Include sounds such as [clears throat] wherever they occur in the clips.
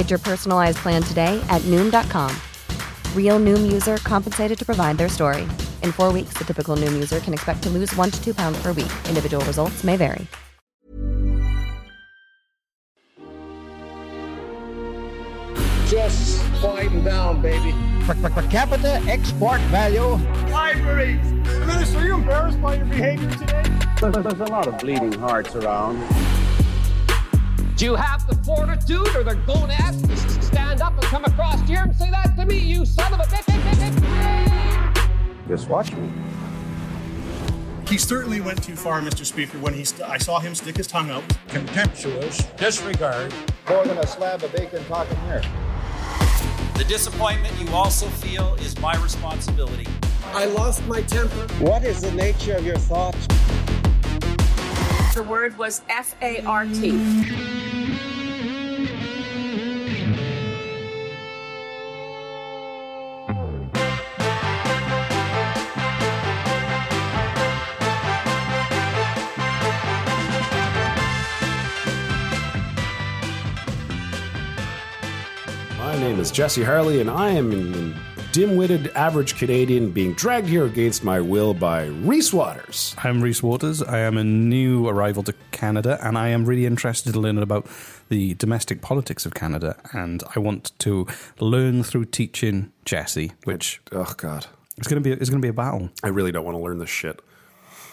Get your personalized plan today at Noom.com. Real Noom user compensated to provide their story. In four weeks, the typical Noom user can expect to lose one to two pounds per week. Individual results may vary. Just quieten down, baby. Per, per, per capita export value. Libraries! Minister, are you embarrassed by your behavior today? There's, there's a lot of bleeding hearts around. Do you have the fortitude or the gonads to stand up and come across here and say that to me, you son of a bitch? Just watch me. He certainly went too far, Mr. Speaker, when he st- I saw him stick his tongue out. Contemptuous disregard. More than a slab of bacon talking here. The disappointment you also feel is my responsibility. I lost my temper. What is the nature of your thoughts? The word was F A R T. My name is Jesse Harley, and I am an dim-witted average Canadian being dragged here against my will by Reese Waters. I'm Reese Waters. I am a new arrival to Canada, and I am really interested in learning about the domestic politics of Canada. And I want to learn through teaching Jesse, which Oh, oh God, is going to be it's going to be a battle, I really don't want to learn this shit.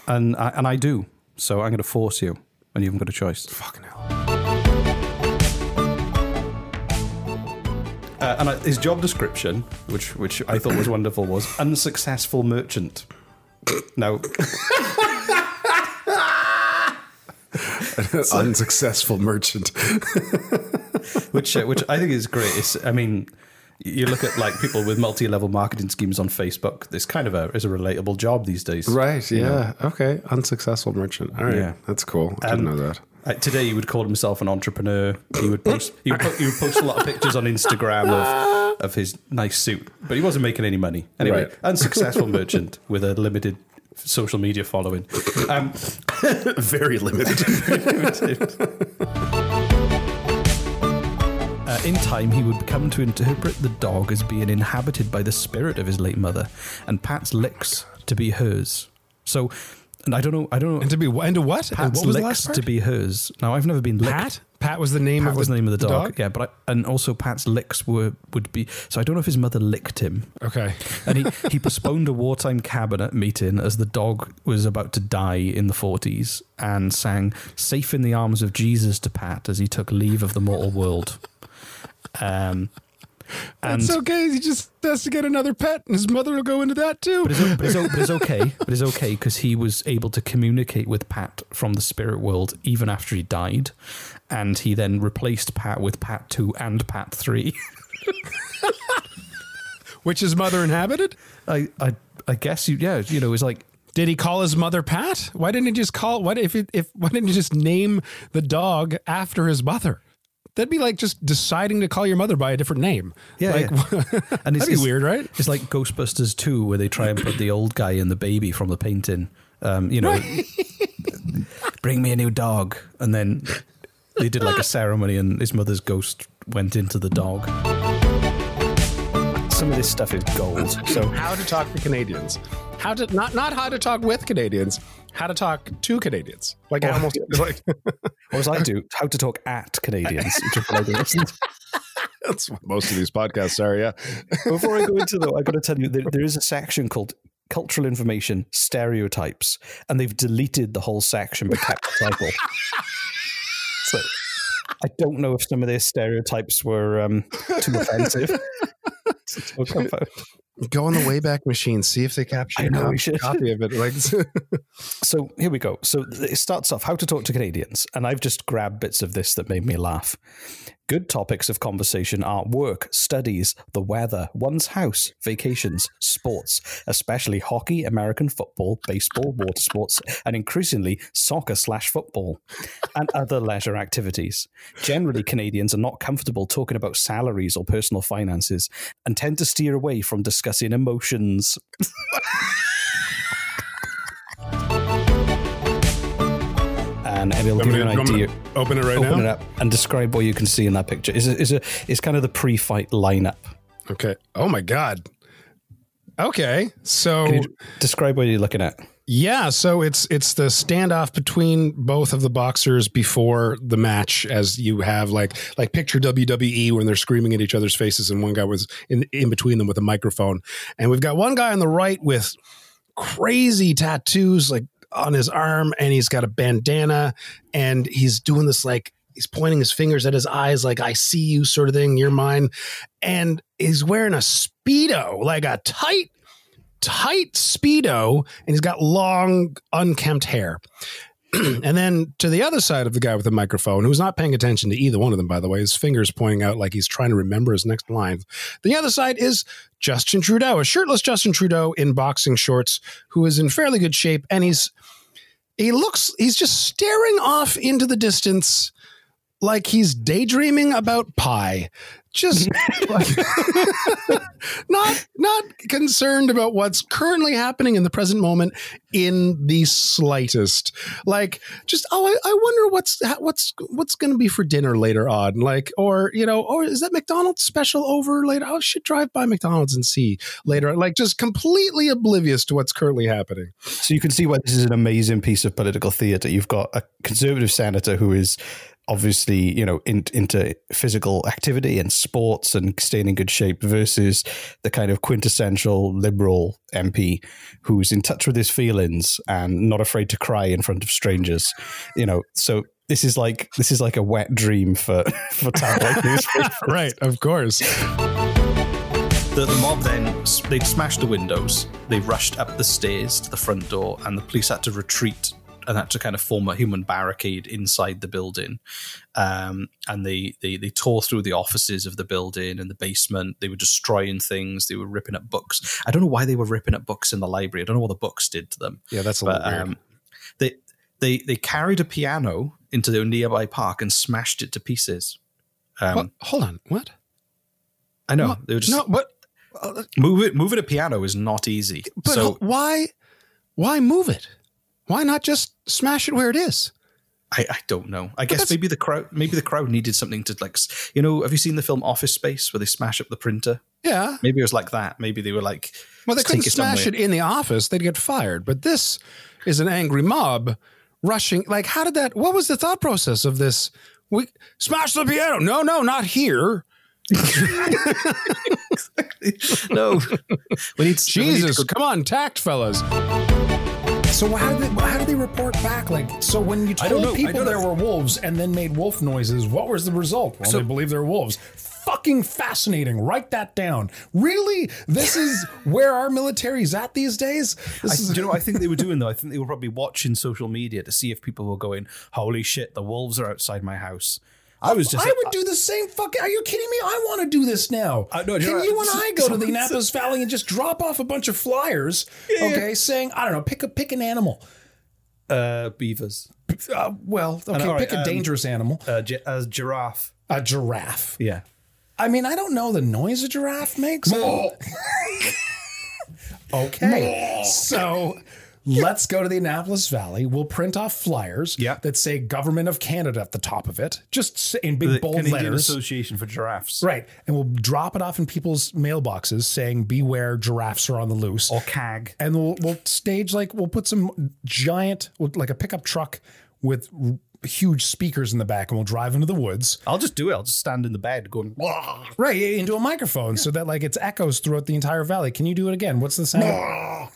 and I, and I do. So I'm going to force you, and you haven't got a choice. Fucking hell. Uh, and I, his job description, which which I thought was wonderful, was unsuccessful merchant. Now, [laughs] Unsuccessful merchant. [laughs] which uh, which I think is great. It's, I mean, you look at like people with multi-level marketing schemes on Facebook. This kind of a is a relatable job these days, right? you know? Yeah. Okay. Unsuccessful merchant. All right. Yeah. That's cool. I didn't Um, know that. Uh, today, he would call himself an entrepreneur. He would post. He would, po- he would post a lot of pictures on Instagram of, of his nice suit, but he wasn't making any money. Anyway, Right. unsuccessful merchant with a limited social media following. Um, [laughs] Very limited. [laughs] Uh, in time, he would come to interpret the dog as being inhabited by the spirit of his late mother, and Pat's licks to be hers. So, and I don't know. I don't know. And to be and to what? Pat's what was the last part? to be hers. Now I've never been licked. Pat. Pat was the name Pat of was the, the name of the dog. dog? Yeah, but I, and also Pat's licks were would be. So I don't know if his mother licked him. Okay. And he, he postponed a wartime cabinet meeting as the dog was about to die in the 40s and sang Safe in the Arms of Jesus to Pat as he took leave of the mortal world. Um, and That's okay. He just has to get another pet, and his mother will go into that too. But it's, but, it's, but it's okay. [laughs] But it's okay because he was able to communicate with Pat from the spirit world even after he died, and he then replaced Pat with Pat two and Pat three. [laughs] Which his mother inhabited? I, I, I guess you. Yeah, you know, it's like. Did he call his mother Pat? Why didn't he just call? What if it, if why didn't you just name the dog after his mother? That'd be like just deciding to call your mother by a different name. Yeah, like, yeah. [laughs] and it's, that'd be it's- weird, right? It's like Ghostbusters two, where they try and put the old guy and the baby from the painting. Um, you know, [laughs] bring me a new dog, and then they did like a ceremony, and his mother's ghost went into the dog. Some of this stuff is gold. So how to talk to Canadians? How to not not how to talk with Canadians? How to talk to Canadians? Like Oh. almost like Or as [laughs] I do, how to talk at Canadians. which is what I do. that's what most of these podcasts are. Yeah. Before I go into though, I got to tell you there, there is a section called cultural information stereotypes, and they've deleted the whole section but kept the title. so I don't know if some of their stereotypes were um, too offensive. To talk about. Go on the Wayback Machine, see if they capture I a know, copy, should. copy of it. Like, [laughs] So here we go. So it starts off how to talk to Canadians, and I've just grabbed bits of this that made me laugh. Good topics of conversation are work, studies, the weather, one's house, vacations, sports, especially hockey, American football, baseball, water sports, and increasingly soccer slash football, and other leisure activities. Generally, Canadians are not comfortable talking about salaries or personal finances and tend to steer away from discussing emotions. and it'll give you an idea. open it right Open now? it up and describe what you can see in that picture. Is a, is a is kind of the pre-fight lineup. okay. Oh my God. Okay. So Can you describe what you're looking at? Yeah, so it's it's the standoff between both of the boxers before the match, as you have like like picture WWE when they're screaming at each other's faces, and one guy was in in between them with a microphone, and we've got one guy on the right with crazy tattoos like on his arm, and he's got a bandana, and he's doing this like he's pointing his fingers at his eyes like I see you sort of thing, you're mine, and he's wearing a speedo, like a tight tight speedo and he's got long unkempt hair. [clears throat] And then to the other side of the guy with the microphone who's not paying attention to either one of them by the way his fingers pointing out like he's trying to remember his next line. The other side is justin trudeau a shirtless justin trudeau in boxing shorts who is in fairly good shape and he's he looks he's just staring off into the distance like he's daydreaming about pie just [laughs] [laughs] not not concerned about what's currently happening in the present moment in the slightest. Like just oh i, I wonder what's what's what's going to be for dinner later on. Like or you know or is that mcdonald's special over later? Oh, i should drive by mcdonald's and see later. Like just completely oblivious to what's currently happening. So you can see why this is an amazing piece of political theatre. You've got a conservative senator who is obviously, you know, in, into physical activity and sports and staying in good shape versus the kind of quintessential liberal MP who's in touch with his feelings and not afraid to cry in front of strangers. You know, so this is like this is like a wet dream for [laughs] for tabloid [laughs] newspapers. right of course The, the mob then they'd smashed the windows. They rushed up the stairs to the front door, and the police had to retreat and had to kind of form a human barricade inside the building. Um, and they, they they tore through the offices of the building and the basement. They were destroying things. They were ripping up books. I don't know why they were ripping up books in the library. I don't know what the books did to them. yeah that's a But little weird um, they they they carried a piano into the nearby park and smashed it to pieces. Um, What? hold on what I know What? they were just no but move it. Moving a piano is not easy. But so why why move it? Why not just smash it where it is? I, I don't know. I But guess maybe the crowd maybe the crowd needed something to like you know. Have you seen the film Office Space where they smash up the printer? Yeah. Maybe it was like that. Maybe they were like, Well, they couldn't take smash somewhere." it in the office; they'd get fired. But this, is an angry mob rushing. Like, how did that? What was the thought process of this? We smash the piano. No, no, not here. [laughs] no, [laughs] we need Jesus. Come on, tact, fellas. So how did they, how did they report back? Like, so when you told know. People there were wolves and then made wolf noises, what was the result? Well, So- they believe they're wolves. Fucking fascinating. Write that down. Really, this is [laughs] where our military's at these days. I, is, do you know what I think they were doing though? I think they were probably watching social media to see if people were going, "Holy shit, the wolves are outside my house." I was just, I would do the same fucking. Are you kidding me? I want to do this now. I- no, Can you and I go to the Annapolis Valley and just drop off a bunch of flyers? Yeah, yeah. okay, saying I don't know, pick a pick an animal. uh, beavers. Uh, well, okay, right, pick a um, dangerous animal. Uh, gi- a giraffe. A giraffe. Yeah. I mean, I don't know the noise a giraffe makes. [laughs] okay, so let's go to the Annapolis Valley. We'll print off flyers Yeah. that say "Government of Canada" at the top of it, just in big The bold Canadian letters. Association for Giraffes. Right, and we'll drop it off in people's mailboxes saying "Beware, giraffes are on the loose." Or CAG. and we'll we'll stage like we'll put some giant like a pickup truck with huge speakers in the back, and we'll drive into the woods. I'll just do it. I'll just stand in the bed going, "Wah." Right, into a microphone so that like it's echoes throughout the entire valley. Can you do it again? What's the sound?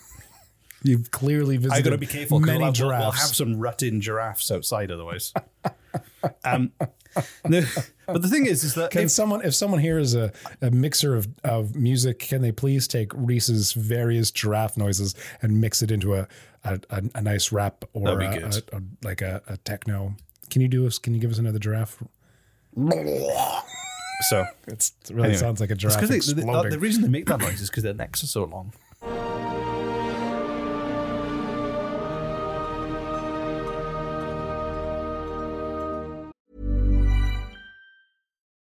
You've clearly visited. I got to be careful Many we'll, have- giraffes. we'll have some rutting giraffes outside otherwise. [laughs] um, no, but the thing is, is that Can if- someone, if someone here is a, a mixer of, of music, can they please take Reese's various giraffe noises and mix it into a a, a, a nice rap or a- a- like a, a techno? Can you do us? Can you give us another giraffe? so, It's, it really Anyway. sounds like a giraffe. they- the- exploding. the reason they make that noise is because their necks are so long.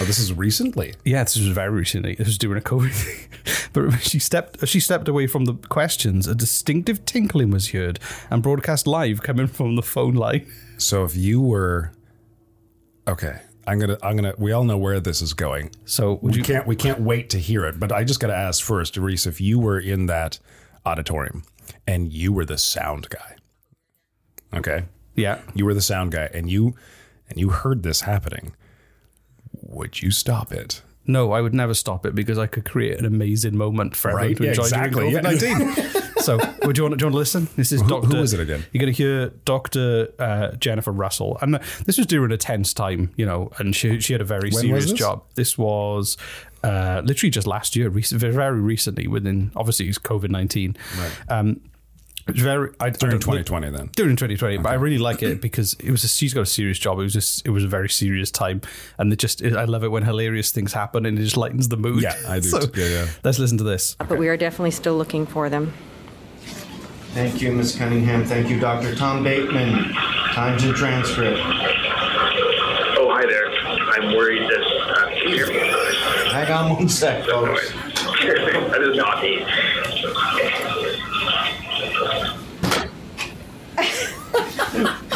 Oh, this is recently. Yeah, this was very recently. This was during a COVID [laughs] thing. But she stepped as she stepped away from the questions, a distinctive tinkling was heard and broadcast live coming from the phone line. So if you were okay, I'm gonna I'm gonna we all know where this is going. So would we you can't we can't wait to hear it. But I just gotta ask first, Reese, if you were in that auditorium and you were the sound guy. Okay. Yeah. You were the sound guy and you and you heard this happening. Would you stop it? No, I would never stop it because I could create an amazing moment for everyone Right, to yeah, enjoy exactly, during [laughs] COVID-19. so, would you want, do you want to listen? This is Who- Doctor. who is it again? You're going to hear Doctor uh, Jennifer Russell, and this was during a tense time, you know, and she she had a very When serious this? job. This was uh, literally just last year, very recently. Within obviously it's COVID nineteen. Right. Um, it's very I, During I 2020 then. during 2020 but i really like it because it was a, she's got a serious job it was just it was a very serious time and it just i love it when hilarious things happen and it just lightens the mood Yeah, I do [laughs] so. Yeah, yeah. let's listen to this But we are definitely still looking for them. Thank you, Ms. Cunningham. Thank you, Dr. Tom Bateman. Times and transcript. Oh, hi there. I'm worried that. Uh, can you hear me? Hang on one sec, folks. that is not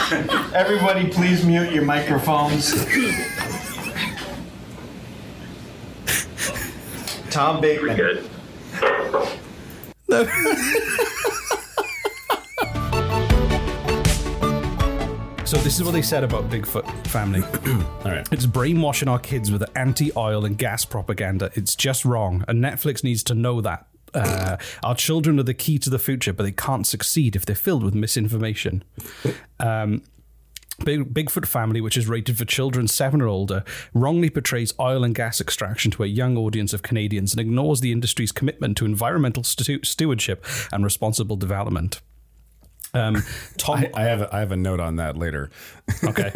[laughs] Everybody, please mute your microphones. Tom Bateman. Good. So. So this is what they said about Bigfoot family. [clears throat] All right. It's brainwashing our kids with anti-oil and gas propaganda. It's just wrong, and Netflix needs to know that. Uh, our children are the key to the future, but they can't succeed if they're filled with misinformation. Um, Big, Bigfoot Family, which is rated for children seven or older, wrongly portrays oil and gas extraction to a young audience of Canadians and ignores the industry's commitment to environmental stu- stewardship and responsible development. Um, Tom, I, I have a, I have a note on that later. Okay.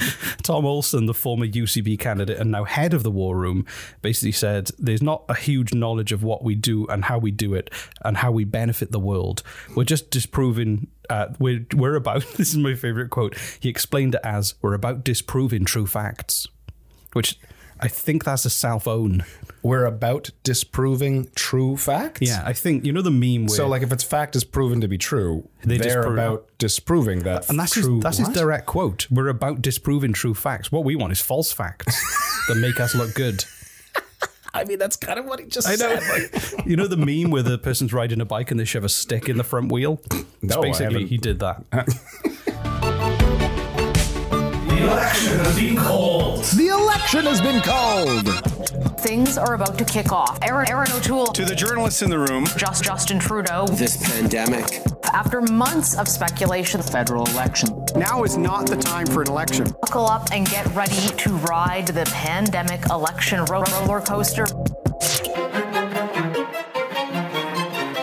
[laughs] Tom Olsen, the former UCP candidate and now head of the War Room, basically said there's not a huge knowledge of what we do and how we do it and how we benefit the world. We're just disproving. Uh, we're we're about. [laughs] This is my favorite quote. He explained it as we're about disproving true facts, which I think that's a self own. We're about disproving true facts. Yeah, I think you know the meme. Where So, like, if its fact is proven to be true, They they are disprove- about disproving that. And that's true. his, that's his what? direct quote. We're about disproving true facts. What we want is false facts [laughs] that make us look good. I mean, that's kind of what he just I know. said. Like, [laughs] you know the meme where the person's riding a bike and they shove a stick in the front wheel? It's No, I basically haven't. he did that. [laughs] The election has been called. the election has been called. Things are about to kick off. Erin, Erin O'Toole. To the journalists in the room, Just Justin Trudeau. This pandemic. After months of speculation, Federal election. now is not the time for an election. buckle up and get ready to ride the pandemic election roller coaster.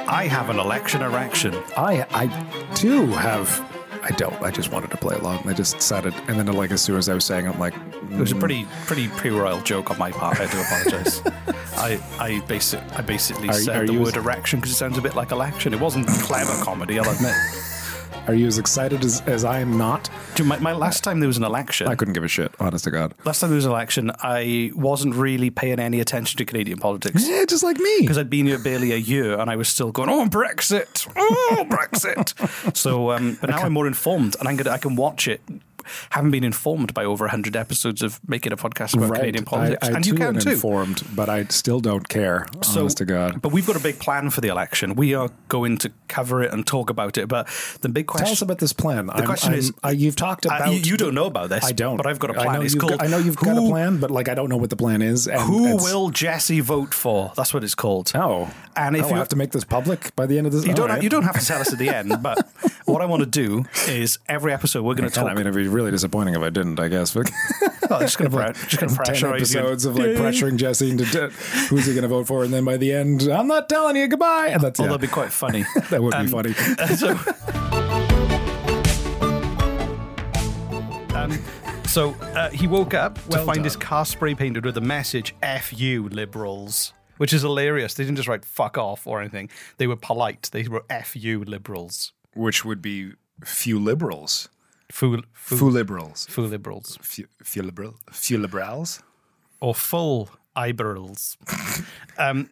I have an election erection. I I do have. I don't. I just wanted to play along. I just said it, and then like as soon as I was saying, it, I'm like, It was a mm. pretty pretty pre-royal joke on my part. I do apologise. [laughs] I I basic I basically Are- said are the you- word erection because it sounds a bit like election. It wasn't clever comedy, I'll admit. [laughs] Are you as excited as, as I am not? Do you- My, my last time there was an election, I couldn't give a shit, honest to God. last time there was an election, I wasn't really paying any attention to Canadian politics. Yeah, just like me. because I'd been here barely a year and I was still going, oh, Brexit, oh, Brexit. [laughs] so, um, but now I'm more informed and I'm gonna, I can watch it. Haven't been informed by over 100 episodes of making a podcast about Canadian politics. I, I and you can too. informed, but I still don't care, honest to God. But we've got a big plan for the election. We are going to cover it and talk about it. But the big question. Tell us about this plan. The question is, I, you've talked uh, about. you, you don't know about this. I don't. But I've got a plan. know, It's called. got, I know you've got a plan, but like I don't know what the plan is. And Who will Jesse vote for? That's what it's called. Oh, And if oh, you I have to make this public by the end of this, You don't. Have, you don't have to tell us at the end. But [laughs] what I want to do is every episode we're going to talk. I mean, really disappointing if I didn't. I guess. [laughs] But Oh, just going to just going to ten episodes of like pressuring Jesse into de- who's he going to vote for, and then by the end, I'm not telling you goodbye. And that's Oh, yeah. that'd be quite funny. [laughs] that would Um, be funny. [laughs] so, um, so uh, he woke up to find done. his car spray painted with the message "F you, liberals," which is hilarious. They didn't just write "fuck off" or anything. They were polite. They wrote "F you, liberals." Which would be few liberals. Fool, Few liberals. Full liberals. Full liberal. Few liberals. or full eyebrows. um,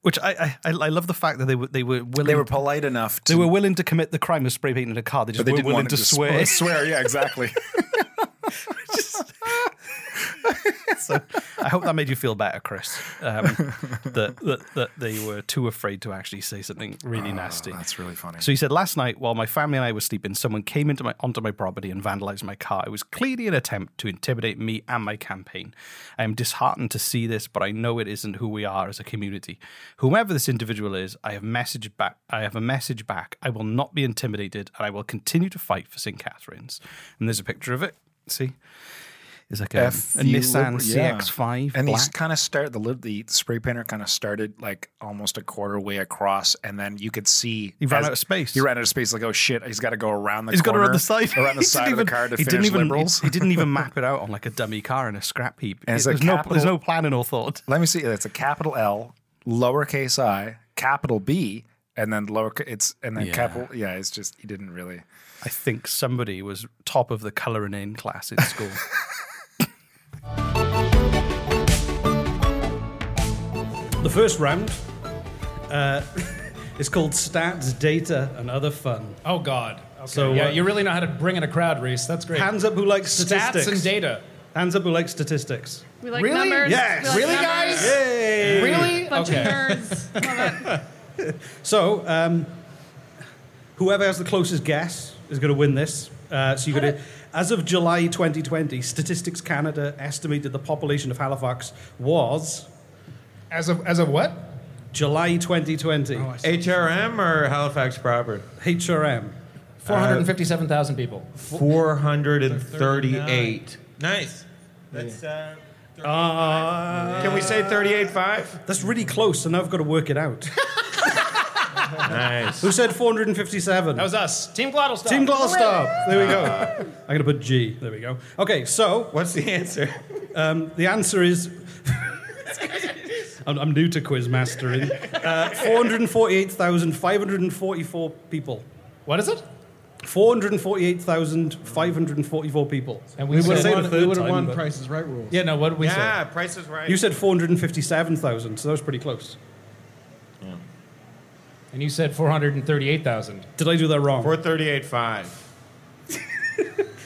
which I, I I love the fact that they were they were willing They were polite enough. To, they were willing to commit the crime of spray painting a car. They just they weren't didn't willing want to to swear. [laughs] Swear, yeah, exactly. [laughs] [laughs] so I hope that made you feel better, Chris. Um, that, that that they were too afraid to actually say something really nasty. Oh, That's really funny. So he said, last night while my family and I were sleeping, someone came into my onto my property and vandalized my car. It was clearly an attempt to intimidate me and my campaign. I am disheartened to see this, but I know it isn't who we are as a community. Whomever this individual is, I have message back. I have a message back. I will not be intimidated, and I will continue to fight for St. Catharines. And there's a picture of it. See. It's like a, a few Nissan yeah. CX-5 and black. he's kind of start the the spray painter kind of started like almost a quarter way across, and then you could see He ran out of space. He ran out of space. Like oh shit, he's got to go around the. He's got to around the side, around the [laughs] side of the car to he finish didn't even, liberals. He, he didn't even map it out [laughs] on like a dummy car in a scrap heap. And it's there's, a no, capital- there's no planning or thought. Let me see. It's a capital L, lowercase i, capital B, and then lower. It's and then Yeah. capital. Yeah, it's just he didn't really. I think somebody was top of the colouring in class in school. [laughs] the first round uh, [laughs] is called stats, data, and other fun. Oh God. Okay. So, yeah, uh, you really know how to bring in a crowd, Reese. That's great. Hands up who likes statistics. Stats and data. Hands up who likes statistics. We like Really? numbers. Yes. We like Really, numbers. guys? Yay! Really? Bunch Okay. of nerds. Love it. [laughs] so, um, whoever has the closest guess is going to win this. Uh, so you got to. As of July 2020, Statistics Canada estimated the population of Halifax was. As of as of what? July 2020. HRM or Halifax proper? HRM. 457,000 people. 438. Nice. That's. Uh, Can we say 38.5? That's really close, so now I've got to work it out. [laughs] nice. Who said 457? That was us. Team Glottlestop. Team Glottlestop. There we go. [laughs] I'm going to put G. There we go. Okay, so. What's the answer? Um, the answer is. [laughs] I'm, I'm new to quiz mastering. [laughs] Uh, 448,544 people. What is it? 448,544 people. And we we would would've say won- the we third would've time, won but- Price is Right rules. Yeah, no, what did we say? Yeah, Price is Right. You said 457,000, so that was pretty close. Yeah. And you said 438,000. Did I do that wrong? 438.5.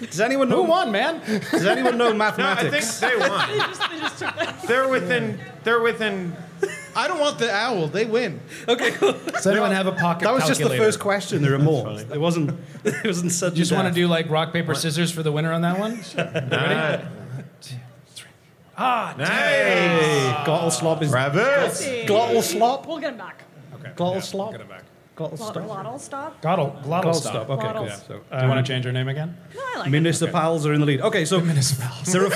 Does anyone know? Who won, man? Does anyone know [laughs] No, I think mathematics? they won. [laughs] They're within. They're within. I don't want the owl. They win. Okay, cool. Does anyone have a pocket That was just the calculator? first question. There are more. It wasn't. It wasn't sudden. You just want to death. do like rock, paper, scissors for the winner on that one? [laughs] Nah. Ah, Hey, glottal slop is Travis. glottal slop. We'll get him back. Okay. Glottal yeah, slop. Get it back. Glottal Glottal, stop. glottal stop. Glottal, glottal Glottal stop. stop. Okay, cool. Glottals. So, Do you want um, to change your name again? No, I like it. municipals are in the lead. Okay, so [laughs] Municipals. there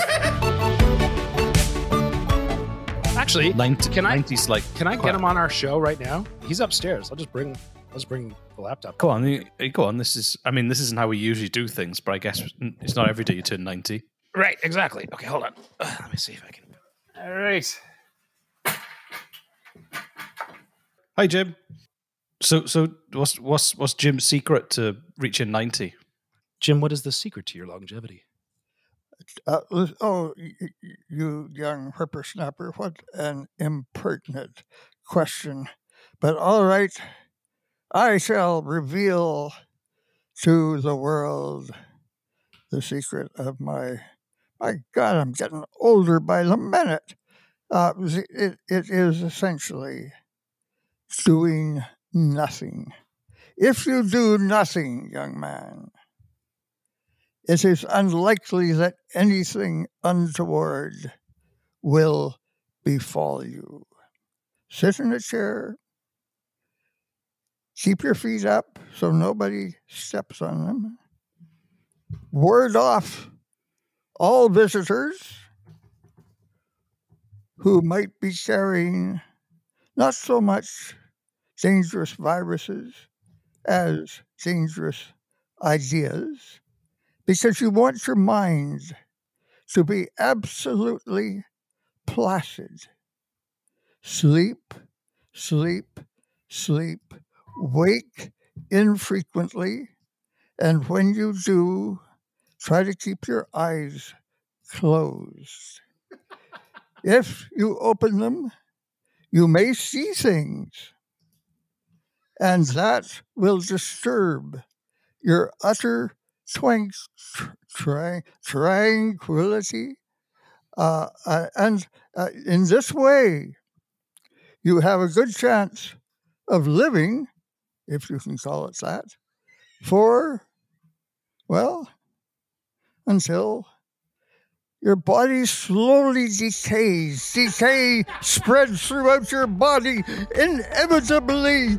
Actually, 90, can I 90's like can I get him on our show right now? He's upstairs. I'll just bring I'll just bring the laptop. Go on, you- you go on. This is. I mean, this isn't how we usually do things, but I guess it's not every day you turn ninety. Right, exactly. Okay, hold on. Uh, [sighs] let me see if I can. All right. Hi, Jim. So, so what's what's what's Jim's secret to reaching ninety? Jim, what is the secret to your longevity? Uh, oh, y- y- you young whippersnapper, what an impertinent question. But all right, I shall reveal to the world the secret of my. My God, I'm getting older by the minute. Uh, it, it is essentially doing nothing. If you do nothing, young man, it is unlikely that anything untoward will befall you. Sit in a chair, keep your feet up so nobody steps on them, ward off all visitors who might be carrying not so much dangerous viruses as dangerous ideas because you want your mind to be absolutely placid. Sleep, sleep, sleep. Wake infrequently, and when you do, try to keep your eyes closed. if you open them, you may see things, and that will disturb your utter twang, tra- tranquility. Uh, uh, and uh, in this way, you have a good chance of living, if you can call it that, for, well, until your body slowly decays. Decay spreads throughout your body inevitably.